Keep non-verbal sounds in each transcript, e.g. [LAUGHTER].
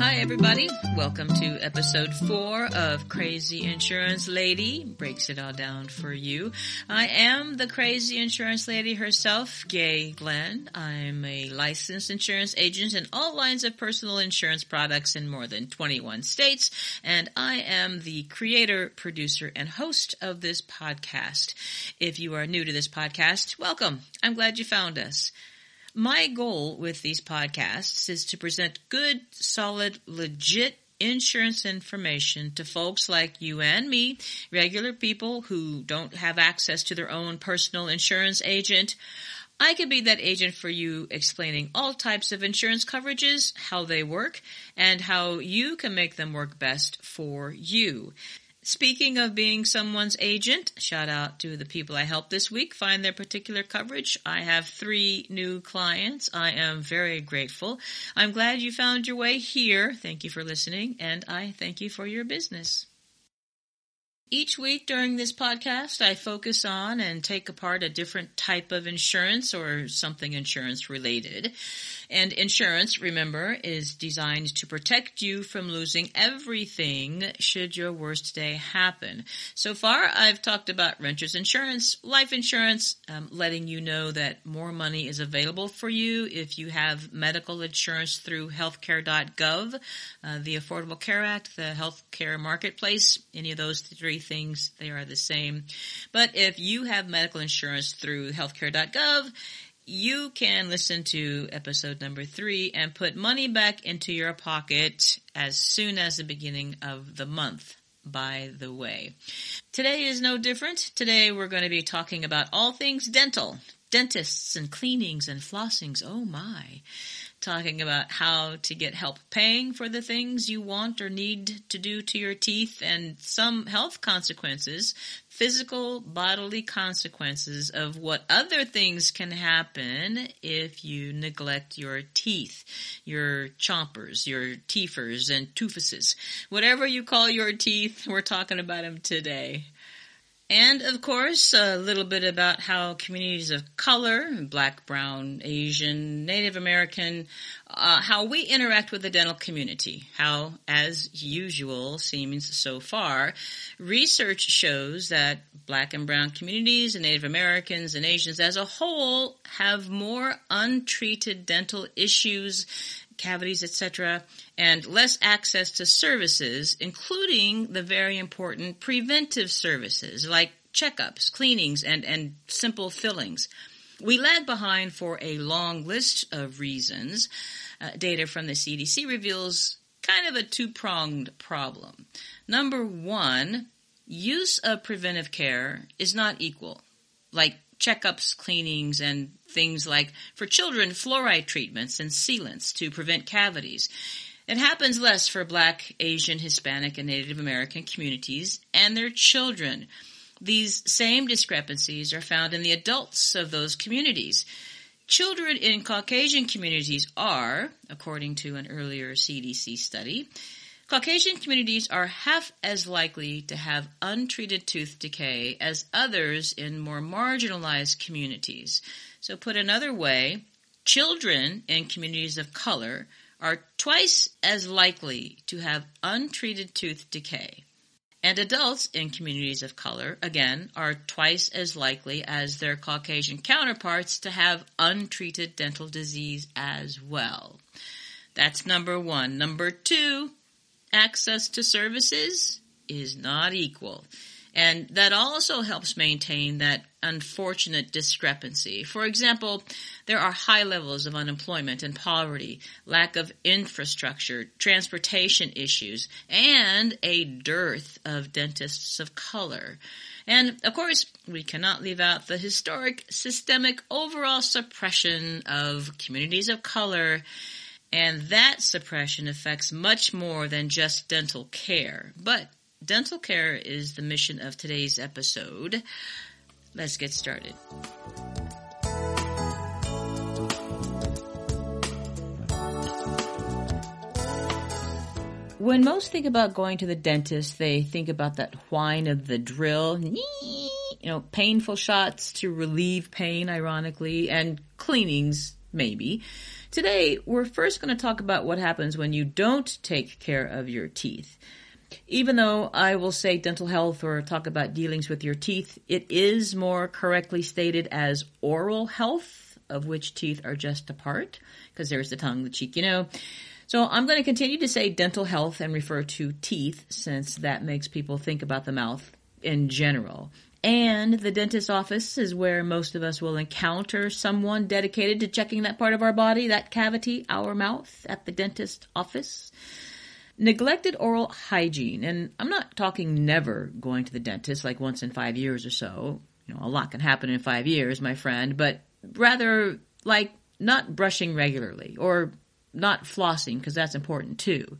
Hi, everybody. Welcome to episode four of Crazy Insurance Lady. Breaks it all down for you. I am the Crazy Insurance Lady herself, Gay Glenn. I'm a licensed insurance agent in all lines of personal insurance products in more than 21 states, and I am the creator, producer, and host of this podcast. If you are new to this podcast, welcome. I'm glad you found us. My goal with these podcasts is to present good, solid, legit insurance information to folks like you and me, regular people who don't have access to their own personal insurance agent. I could be that agent for you explaining all types of insurance coverages, how they work, and how you can make them work best for you. Speaking of being someone's agent, shout out to the people I helped this week find their particular coverage. I have three new clients. I am very grateful. I'm glad you found your way here. Thank you for listening, and I thank you for your business. Each week during this podcast, I focus on and take apart a different type of insurance or something insurance related. And insurance, remember, is designed to protect you from losing everything should your worst day happen. So far, I've talked about renter's insurance, life insurance, um, letting you know that more money is available for you if you have medical insurance through healthcare.gov, uh, the Affordable Care Act, the healthcare marketplace, any of those three things, they are the same. But if you have medical insurance through healthcare.gov, you can listen to episode number three and put money back into your pocket as soon as the beginning of the month. By the way, today is no different. Today we're going to be talking about all things dental, dentists and cleanings and flossings. Oh my talking about how to get help paying for the things you want or need to do to your teeth and some health consequences, physical bodily consequences of what other things can happen if you neglect your teeth, your chompers, your teethers and toofuses. Whatever you call your teeth, we're talking about them today. And of course, a little bit about how communities of color, black, brown, Asian, Native American, uh, how we interact with the dental community. How, as usual, seems so far, research shows that black and brown communities and Native Americans and Asians as a whole have more untreated dental issues cavities, etc., and less access to services, including the very important preventive services like checkups, cleanings, and, and simple fillings. We lag behind for a long list of reasons. Uh, data from the CDC reveals kind of a two pronged problem. Number one, use of preventive care is not equal. Like checkups, cleanings, and things like, for children, fluoride treatments and sealants to prevent cavities. It happens less for Black, Asian, Hispanic, and Native American communities and their children. These same discrepancies are found in the adults of those communities. Children in Caucasian communities are, according to an earlier CDC study, Caucasian communities are half as likely to have untreated tooth decay as others in more marginalized communities. So, put another way, children in communities of color are twice as likely to have untreated tooth decay. And adults in communities of color, again, are twice as likely as their Caucasian counterparts to have untreated dental disease as well. That's number one. Number two, access to services is not equal. And that also helps maintain that unfortunate discrepancy. For example, there are high levels of unemployment and poverty, lack of infrastructure, transportation issues, and a dearth of dentists of color. And of course, we cannot leave out the historic systemic overall suppression of communities of color and that suppression affects much more than just dental care. But dental care is the mission of today's episode. Let's get started. When most think about going to the dentist, they think about that whine of the drill, you know, painful shots to relieve pain, ironically, and cleanings maybe. Today, we're first going to talk about what happens when you don't take care of your teeth. Even though I will say dental health or talk about dealings with your teeth, it is more correctly stated as oral health, of which teeth are just a part, because there's the tongue, the cheek, you know. So I'm going to continue to say dental health and refer to teeth since that makes people think about the mouth in general. And the dentist's office is where most of us will encounter someone dedicated to checking that part of our body, that cavity, our mouth, at the dentist office. Neglected oral hygiene, and I'm not talking never going to the dentist like once in five years or so. You know, a lot can happen in five years, my friend, but rather like not brushing regularly or not flossing because that's important too.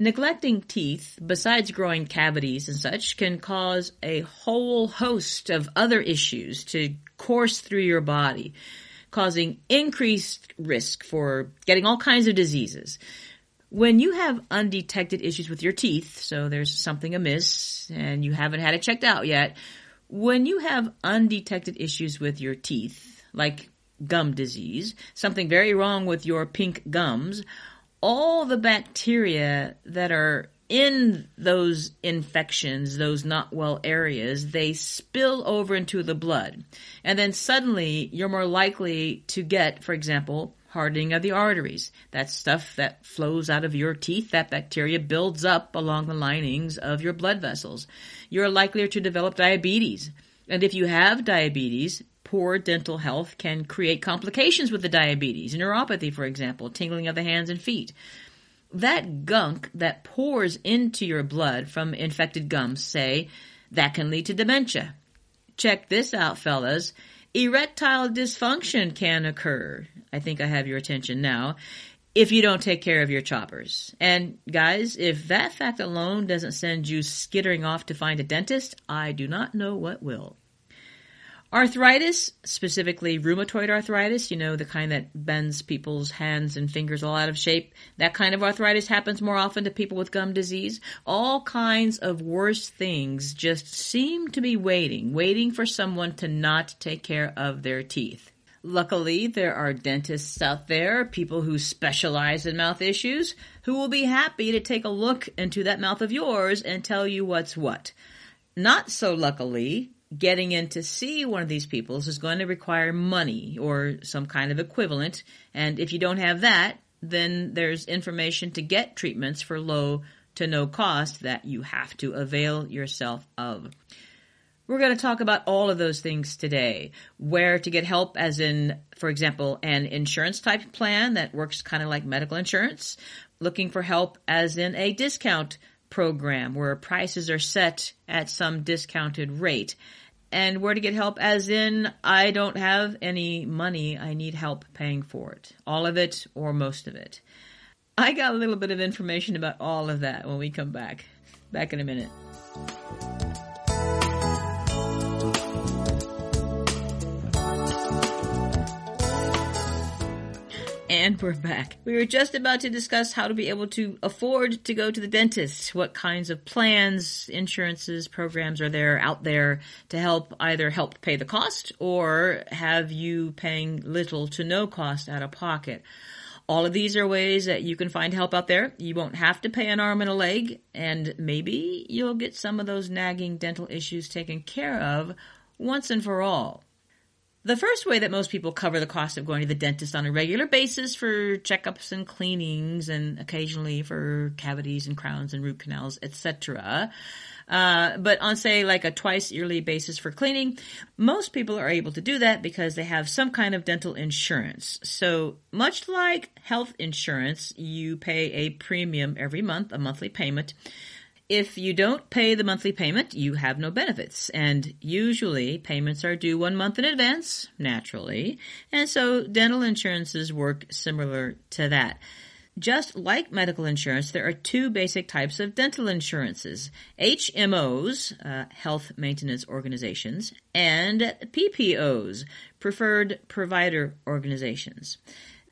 Neglecting teeth, besides growing cavities and such, can cause a whole host of other issues to course through your body, causing increased risk for getting all kinds of diseases. When you have undetected issues with your teeth, so there's something amiss and you haven't had it checked out yet, when you have undetected issues with your teeth, like gum disease, something very wrong with your pink gums, all the bacteria that are in those infections, those not well areas, they spill over into the blood. And then suddenly you're more likely to get, for example, hardening of the arteries. That stuff that flows out of your teeth, that bacteria builds up along the linings of your blood vessels. You're likelier to develop diabetes. And if you have diabetes, poor dental health can create complications with the diabetes, neuropathy, for example, tingling of the hands and feet. That gunk that pours into your blood from infected gums, say, that can lead to dementia. Check this out, fellas. Erectile dysfunction can occur. I think I have your attention now. If you don't take care of your choppers. And guys, if that fact alone doesn't send you skittering off to find a dentist, I do not know what will. Arthritis, specifically rheumatoid arthritis, you know, the kind that bends people's hands and fingers all out of shape. That kind of arthritis happens more often to people with gum disease. All kinds of worse things just seem to be waiting, waiting for someone to not take care of their teeth. Luckily, there are dentists out there, people who specialize in mouth issues, who will be happy to take a look into that mouth of yours and tell you what's what. Not so luckily, getting in to see one of these peoples is going to require money or some kind of equivalent. And if you don't have that, then there's information to get treatments for low to no cost that you have to avail yourself of. We're going to talk about all of those things today. Where to get help, as in, for example, an insurance type plan that works kind of like medical insurance. Looking for help, as in a discount program where prices are set at some discounted rate. And where to get help, as in, I don't have any money, I need help paying for it. All of it or most of it. I got a little bit of information about all of that when we come back. Back in a minute. And we're back. We were just about to discuss how to be able to afford to go to the dentist. What kinds of plans, insurances, programs are there out there to help either help pay the cost or have you paying little to no cost out of pocket. All of these are ways that you can find help out there. You won't have to pay an arm and a leg, and maybe you'll get some of those nagging dental issues taken care of once and for all. The first way that most people cover the cost of going to the dentist on a regular basis for checkups and cleanings and occasionally for cavities and crowns and root canals, etc. Uh, but on say like a twice yearly basis for cleaning, most people are able to do that because they have some kind of dental insurance. So much like health insurance, you pay a premium every month, a monthly payment. If you don't pay the monthly payment, you have no benefits. And usually payments are due one month in advance, naturally. And so dental insurances work similar to that. Just like medical insurance, there are two basic types of dental insurances. HMOs, uh, Health Maintenance Organizations, and PPOs, Preferred Provider Organizations.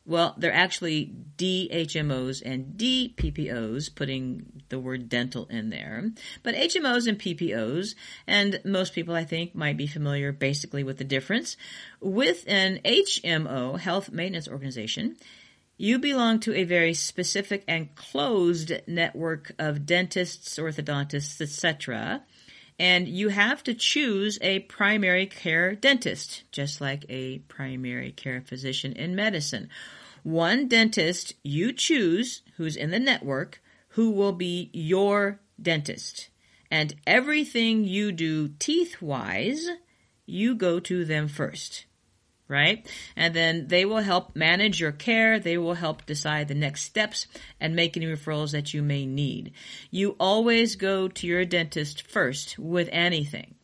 Well, they're actually DHMOs and DPPOs, putting the word dental in there. But HMOs and PPOs, and most people I think might be familiar basically with the difference. With an HMO, Health Maintenance Organization, you belong to a very specific and closed network of dentists, orthodontists, etc. And you have to choose a primary care dentist, just like a primary care physician in medicine. One dentist you choose who's in the network who will be your dentist. And everything you do teeth wise, you go to them first right? And then they will help manage your care. They will help decide the next steps and make any referrals that you may need. You always go to your dentist first with anything.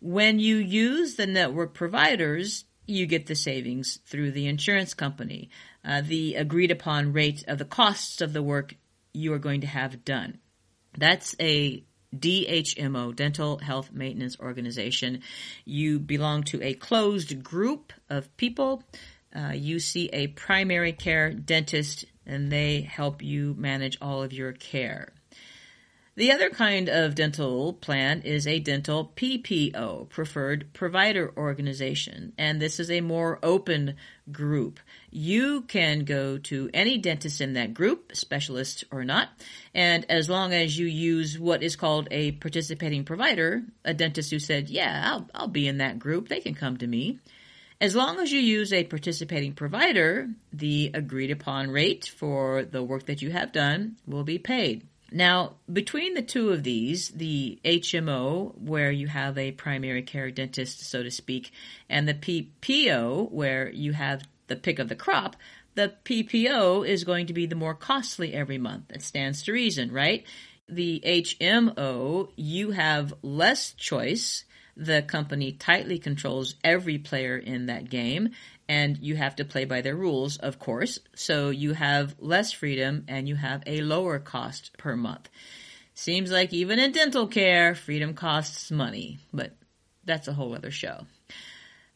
When you use the network providers, you get the savings through the insurance company, uh, the agreed upon rate of the costs of the work you are going to have done. That's a DHMO, Dental Health Maintenance Organization. You belong to a closed group of people. Uh, you see a primary care dentist, and they help you manage all of your care. The other kind of dental plan is a dental PPO, Preferred Provider Organization, and this is a more open group. You can go to any dentist in that group, specialist or not, and as long as you use what is called a participating provider, a dentist who said, yeah, I'll, I'll be in that group, they can come to me. As long as you use a participating provider, the agreed upon rate for the work that you have done will be paid. Now, between the two of these, the HMO, where you have a primary care dentist, so to speak, and the PPO, where you have the pick of the crop, the PPO is going to be the more costly every month. It stands to reason, right? The HMO, you have less choice. The company tightly controls every player in that game, and you have to play by their rules, of course. So you have less freedom and you have a lower cost per month. Seems like even in dental care, freedom costs money, but that's a whole other show.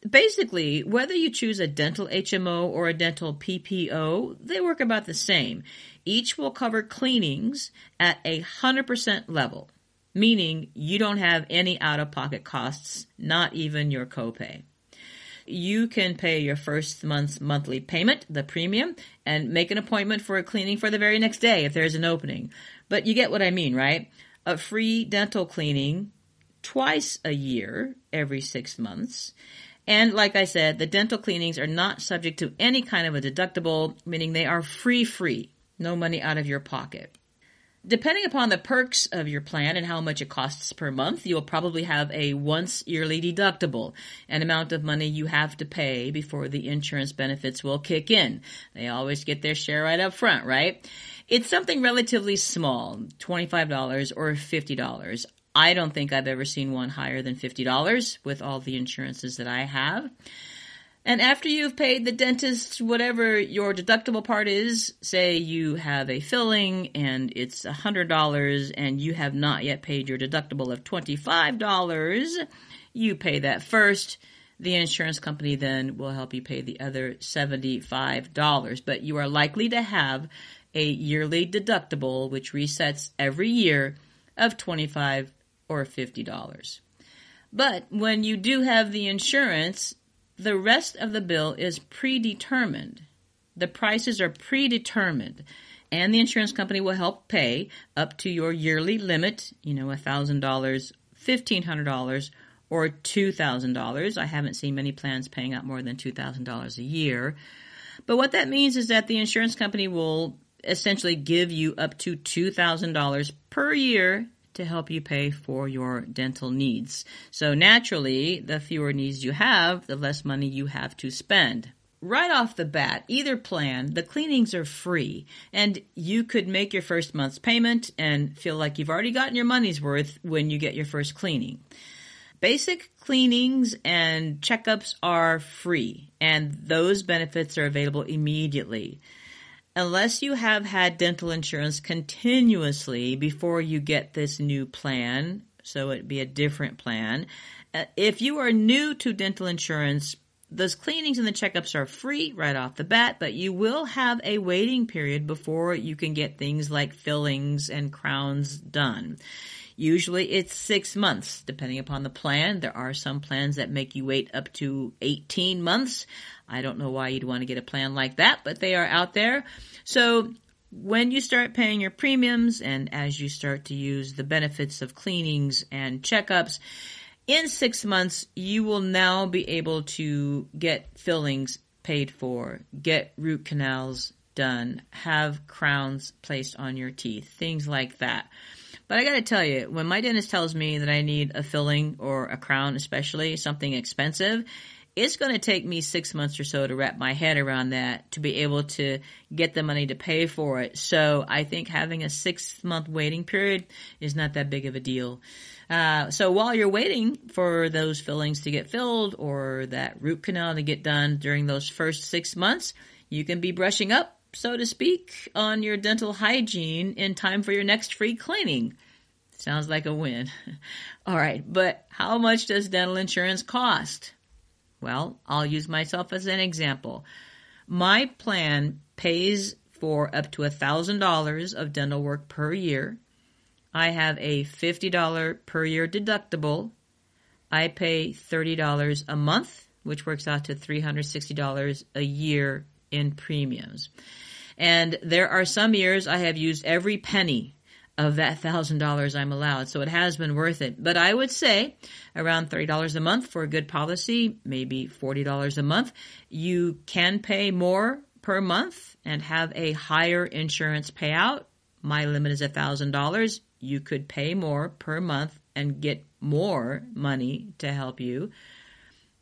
Basically, whether you choose a dental HMO or a dental PPO, they work about the same. Each will cover cleanings at a 100% level, meaning you don't have any out of pocket costs, not even your copay you can pay your first month's monthly payment, the premium, and make an appointment for a cleaning for the very next day if there's an opening. But you get what I mean, right? A free dental cleaning twice a year, every six months. And like I said, the dental cleanings are not subject to any kind of a deductible, meaning they are free free. No money out of your pocket. Depending upon the perks of your plan and how much it costs per month, you'll probably have a once yearly deductible, an amount of money you have to pay before the insurance benefits will kick in. They always get their share right up front, right? It's something relatively small, $25 or $50. I don't think I've ever seen one higher than $50 with all the insurances that I have. And after you've paid the dentist whatever your deductible part is, say you have a filling and it's $100 and you have not yet paid your deductible of $25, you pay that first. The insurance company then will help you pay the other $75. But you are likely to have a yearly deductible, which resets every year, of 25 or $50. But when you do have the insurance, the rest of the bill is predetermined. The prices are predetermined, and the insurance company will help pay up to your yearly limit, you know, $1,000, $1,500, or $2,000. I haven't seen many plans paying out more than $2,000 a year. But what that means is that the insurance company will essentially give you up to $2,000 per year to help you pay for your dental needs. So naturally, the fewer needs you have, the less money you have to spend. Right off the bat, either plan, the cleanings are free, and you could make your first month's payment and feel like you've already gotten your money's worth when you get your first cleaning. Basic cleanings and checkups are free, and those benefits are available immediately unless you have had dental insurance continuously before you get this new plan, so it'd be a different plan. Uh, if you are new to dental insurance, those cleanings and the checkups are free right off the bat, but you will have a waiting period before you can get things like fillings and crowns done. Usually it's six months, depending upon the plan. There are some plans that make you wait up to 18 months. I don't know why you'd want to get a plan like that, but they are out there. So when you start paying your premiums and as you start to use the benefits of cleanings and checkups, in six months, you will now be able to get fillings paid for, get root canals done, have crowns placed on your teeth, things like that. But I gotta tell you, when my dentist tells me that I need a filling or a crown, especially something expensive, it's going to take me six months or so to wrap my head around that to be able to get the money to pay for it. So I think having a six month waiting period is not that big of a deal. Uh, so while you're waiting for those fillings to get filled or that root canal to get done during those first six months, you can be brushing up, so to speak, on your dental hygiene in time for your next free cleaning. Sounds like a win. [LAUGHS] All right, but how much does dental insurance cost? Well, I'll use myself as an example. My plan pays for up to $1,000 of dental work per year. I have a $50 per year deductible. I pay $30 a month, which works out to $360 a year in premiums. And there are some years I have used every penny of that thousand dollars I'm allowed. So it has been worth it. But I would say around $30 a month for a good policy, maybe $40 a month. You can pay more per month and have a higher insurance payout. My limit is a $1,000 you could pay more per month and get more money to help you.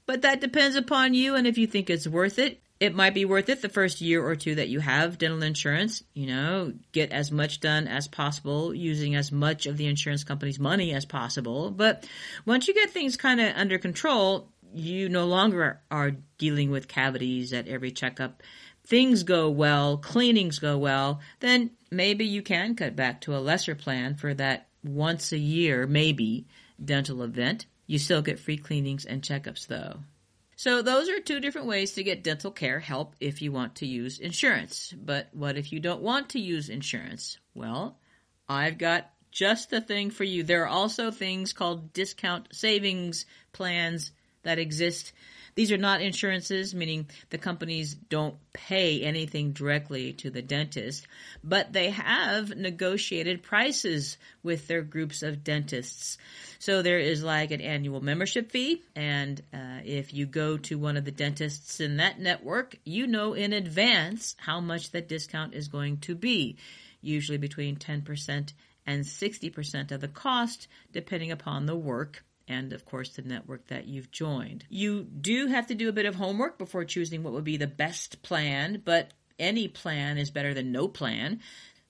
But that depends upon you and if you think it's worth it. It might be worth it the first year or two that you have dental insurance. You know, get as much done as possible using as much of the insurance company's money as possible. But once you get things kind of under control, you no longer are dealing with cavities at every checkup things go well, cleanings go well, then maybe you can cut back to a lesser plan for that once a year, maybe, dental event. You still get free cleanings and checkups though. So those are two different ways to get dental care help if you want to use insurance. But what if you don't want to use insurance? Well, I've got just the thing for you. There are also things called discount savings plans that exist these are not insurances, meaning the companies don't pay anything directly to the dentist, but they have negotiated prices with their groups of dentists. So there is like an annual membership fee, and uh, if you go to one of the dentists in that network, you know in advance how much that discount is going to be, usually between 10% and 60% of the cost, depending upon the work and of course the network that you've joined. You do have to do a bit of homework before choosing what would be the best plan, but any plan is better than no plan.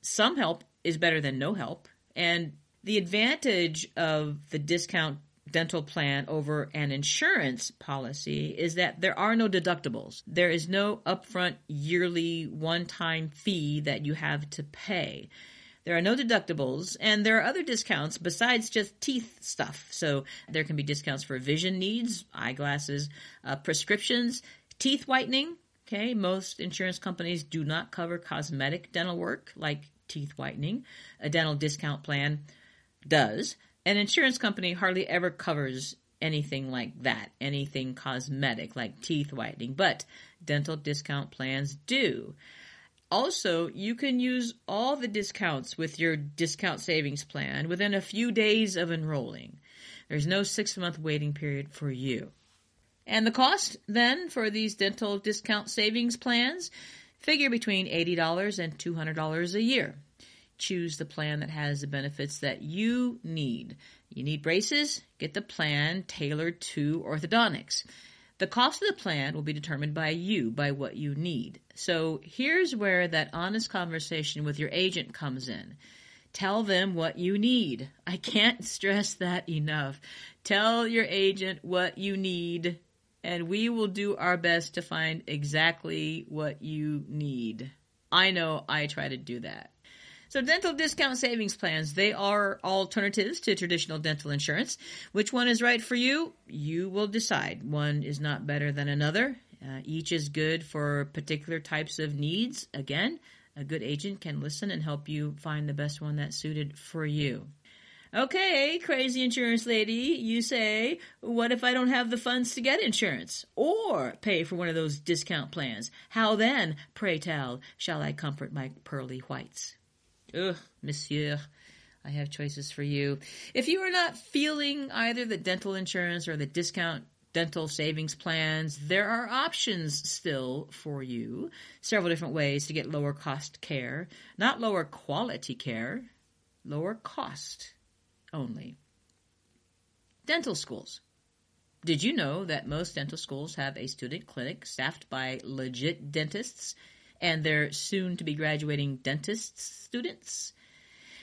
Some help is better than no help. And the advantage of the discount dental plan over an insurance policy is that there are no deductibles. There is no upfront yearly one time fee that you have to pay. There are no deductibles, and there are other discounts besides just teeth stuff. So there can be discounts for vision needs, eyeglasses, uh, prescriptions, teeth whitening. Okay, most insurance companies do not cover cosmetic dental work like teeth whitening. A dental discount plan does. An insurance company hardly ever covers anything like that, anything cosmetic like teeth whitening, but dental discount plans do. Also, you can use all the discounts with your discount savings plan within a few days of enrolling. There's no six month waiting period for you. And the cost then for these dental discount savings plans figure between $80 and $200 a year. Choose the plan that has the benefits that you need. You need braces? Get the plan tailored to orthodontics. The cost of the plan will be determined by you, by what you need. So here's where that honest conversation with your agent comes in. Tell them what you need. [LAUGHS] I can't stress that enough. Tell your agent what you need, and we will do our best to find exactly what you need. I know I try to do that. So dental discount savings plans, they are alternatives to traditional dental insurance. Which one is right for you? You will decide. One is not better than another. Uh, each is good for particular types of needs. Again, a good agent can listen and help you find the best one that's suited for you. Okay, crazy insurance lady, you say, what if I don't have the funds to get insurance or pay for one of those discount plans? How then, pray tell, shall I comfort my pearly whites? Ugh, monsieur, I have choices for you. If you are not feeling either the dental insurance or the discount dental savings plans, there are options still for you. Several different ways to get lower cost care. Not lower quality care, lower cost only. Dental schools. Did you know that most dental schools have a student clinic staffed by legit dentists and their soon to be graduating dentist students?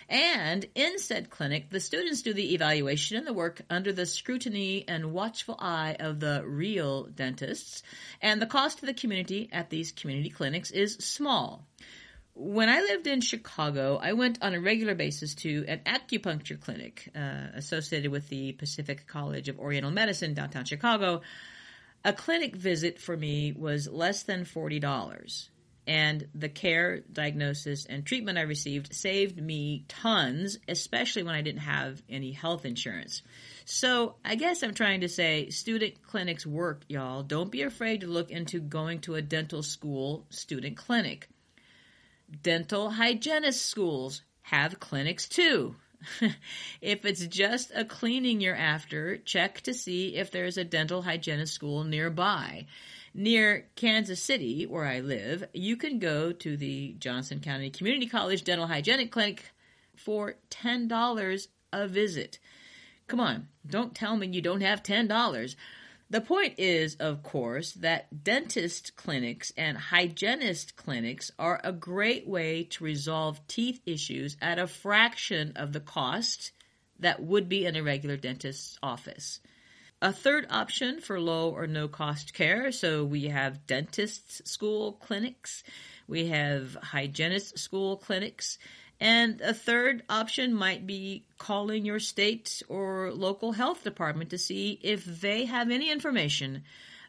And in said clinic, the students do the evaluation and the work under the scrutiny and watchful eye of the real dentists, and the cost to the community at these community clinics is small. When I lived in Chicago, I went on a regular basis to an acupuncture clinic uh, associated with the Pacific College of Oriental Medicine downtown Chicago. A clinic visit for me was less than $40 and the care, diagnosis, and treatment I received saved me tons, especially when I didn't have any health insurance. So I guess I'm trying to say student clinics work, y'all. Don't be afraid to look into going to a dental school student clinic. Dental hygienist schools have clinics too. [LAUGHS] if it's just a cleaning you're after, check to see if there's a dental hygienist school nearby. Near Kansas City, where I live, you can go to the Johnson County Community College Dental Hygienic Clinic for $10 a visit. Come on, don't tell me you don't have $10. The point is, of course, that dentist clinics and hygienist clinics are a great way to resolve teeth issues at a fraction of the cost that would be in a regular dentist's office. A third option for low or no cost care. So we have dentists' school clinics, we have hygienist school clinics, and a third option might be calling your state or local health department to see if they have any information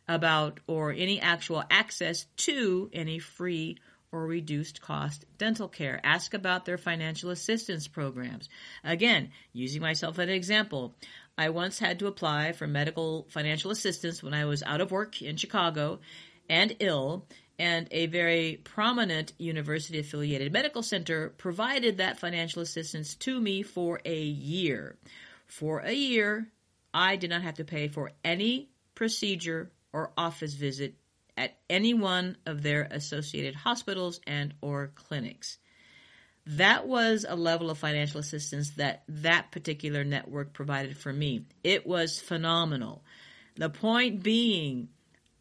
about or any actual access to any free or reduced cost dental care. Ask about their financial assistance programs. Again, using myself as an example, I once had to apply for medical financial assistance when I was out of work in Chicago and ill, and a very prominent university affiliated medical center provided that financial assistance to me for a year. For a year, I did not have to pay for any procedure or office visit at any one of their associated hospitals and or clinics that was a level of financial assistance that that particular network provided for me. It was phenomenal. The point being,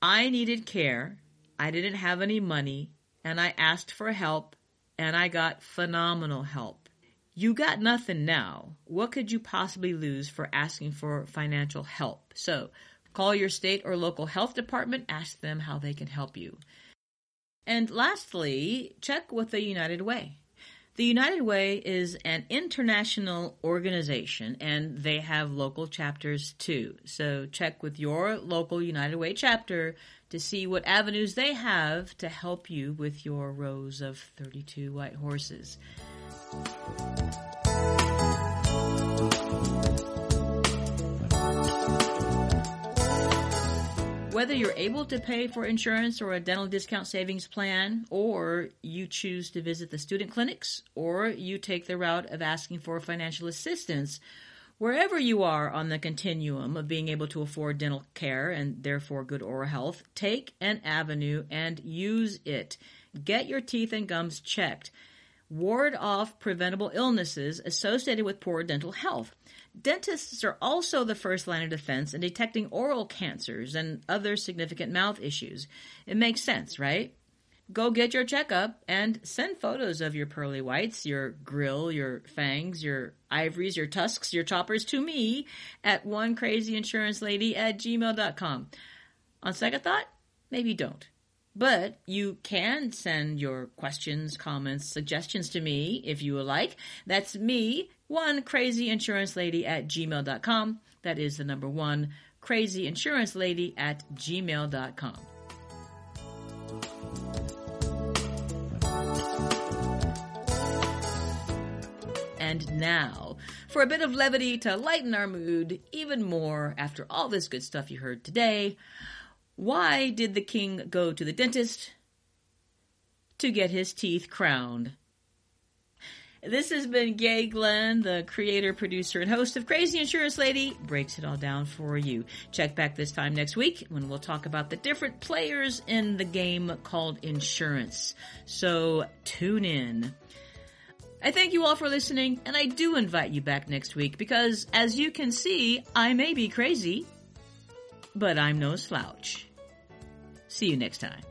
I needed care. I didn't have any money and I asked for help and I got phenomenal help. You got nothing now. What could you possibly lose for asking for financial help? So call your state or local health department, ask them how they can help you. And lastly, check with the United Way. The United Way is an international organization and they have local chapters too. So check with your local United Way chapter to see what avenues they have to help you with your rows of 32 white horses. Whether you're able to pay for insurance or a dental discount savings plan, or you choose to visit the student clinics, or you take the route of asking for financial assistance, wherever you are on the continuum of being able to afford dental care and therefore good oral health, take an avenue and use it. Get your teeth and gums checked. Ward off preventable illnesses associated with poor dental health. Dentists are also the first line of defense in detecting oral cancers and other significant mouth issues. It makes sense, right? Go get your checkup and send photos of your pearly whites, your grill, your fangs, your ivories, your tusks, your choppers to me at onecrazyinsurancelady at gmail.com. On second thought, maybe don't. But you can send your questions, comments, suggestions to me if you would like. That's me, one crazy insurance lady at gmail.com. That is the number one crazy insurance lady at gmail.com. And now, for a bit of levity to lighten our mood even more after all this good stuff you heard today, why did the king go to the dentist? To get his teeth crowned. This has been Gay Glenn, the creator, producer, and host of Crazy Insurance Lady, breaks it all down for you. Check back this time next week when we'll talk about the different players in the game called insurance. So tune in. I thank you all for listening, and I do invite you back next week because, as you can see, I may be crazy, but I'm no slouch. See you next time.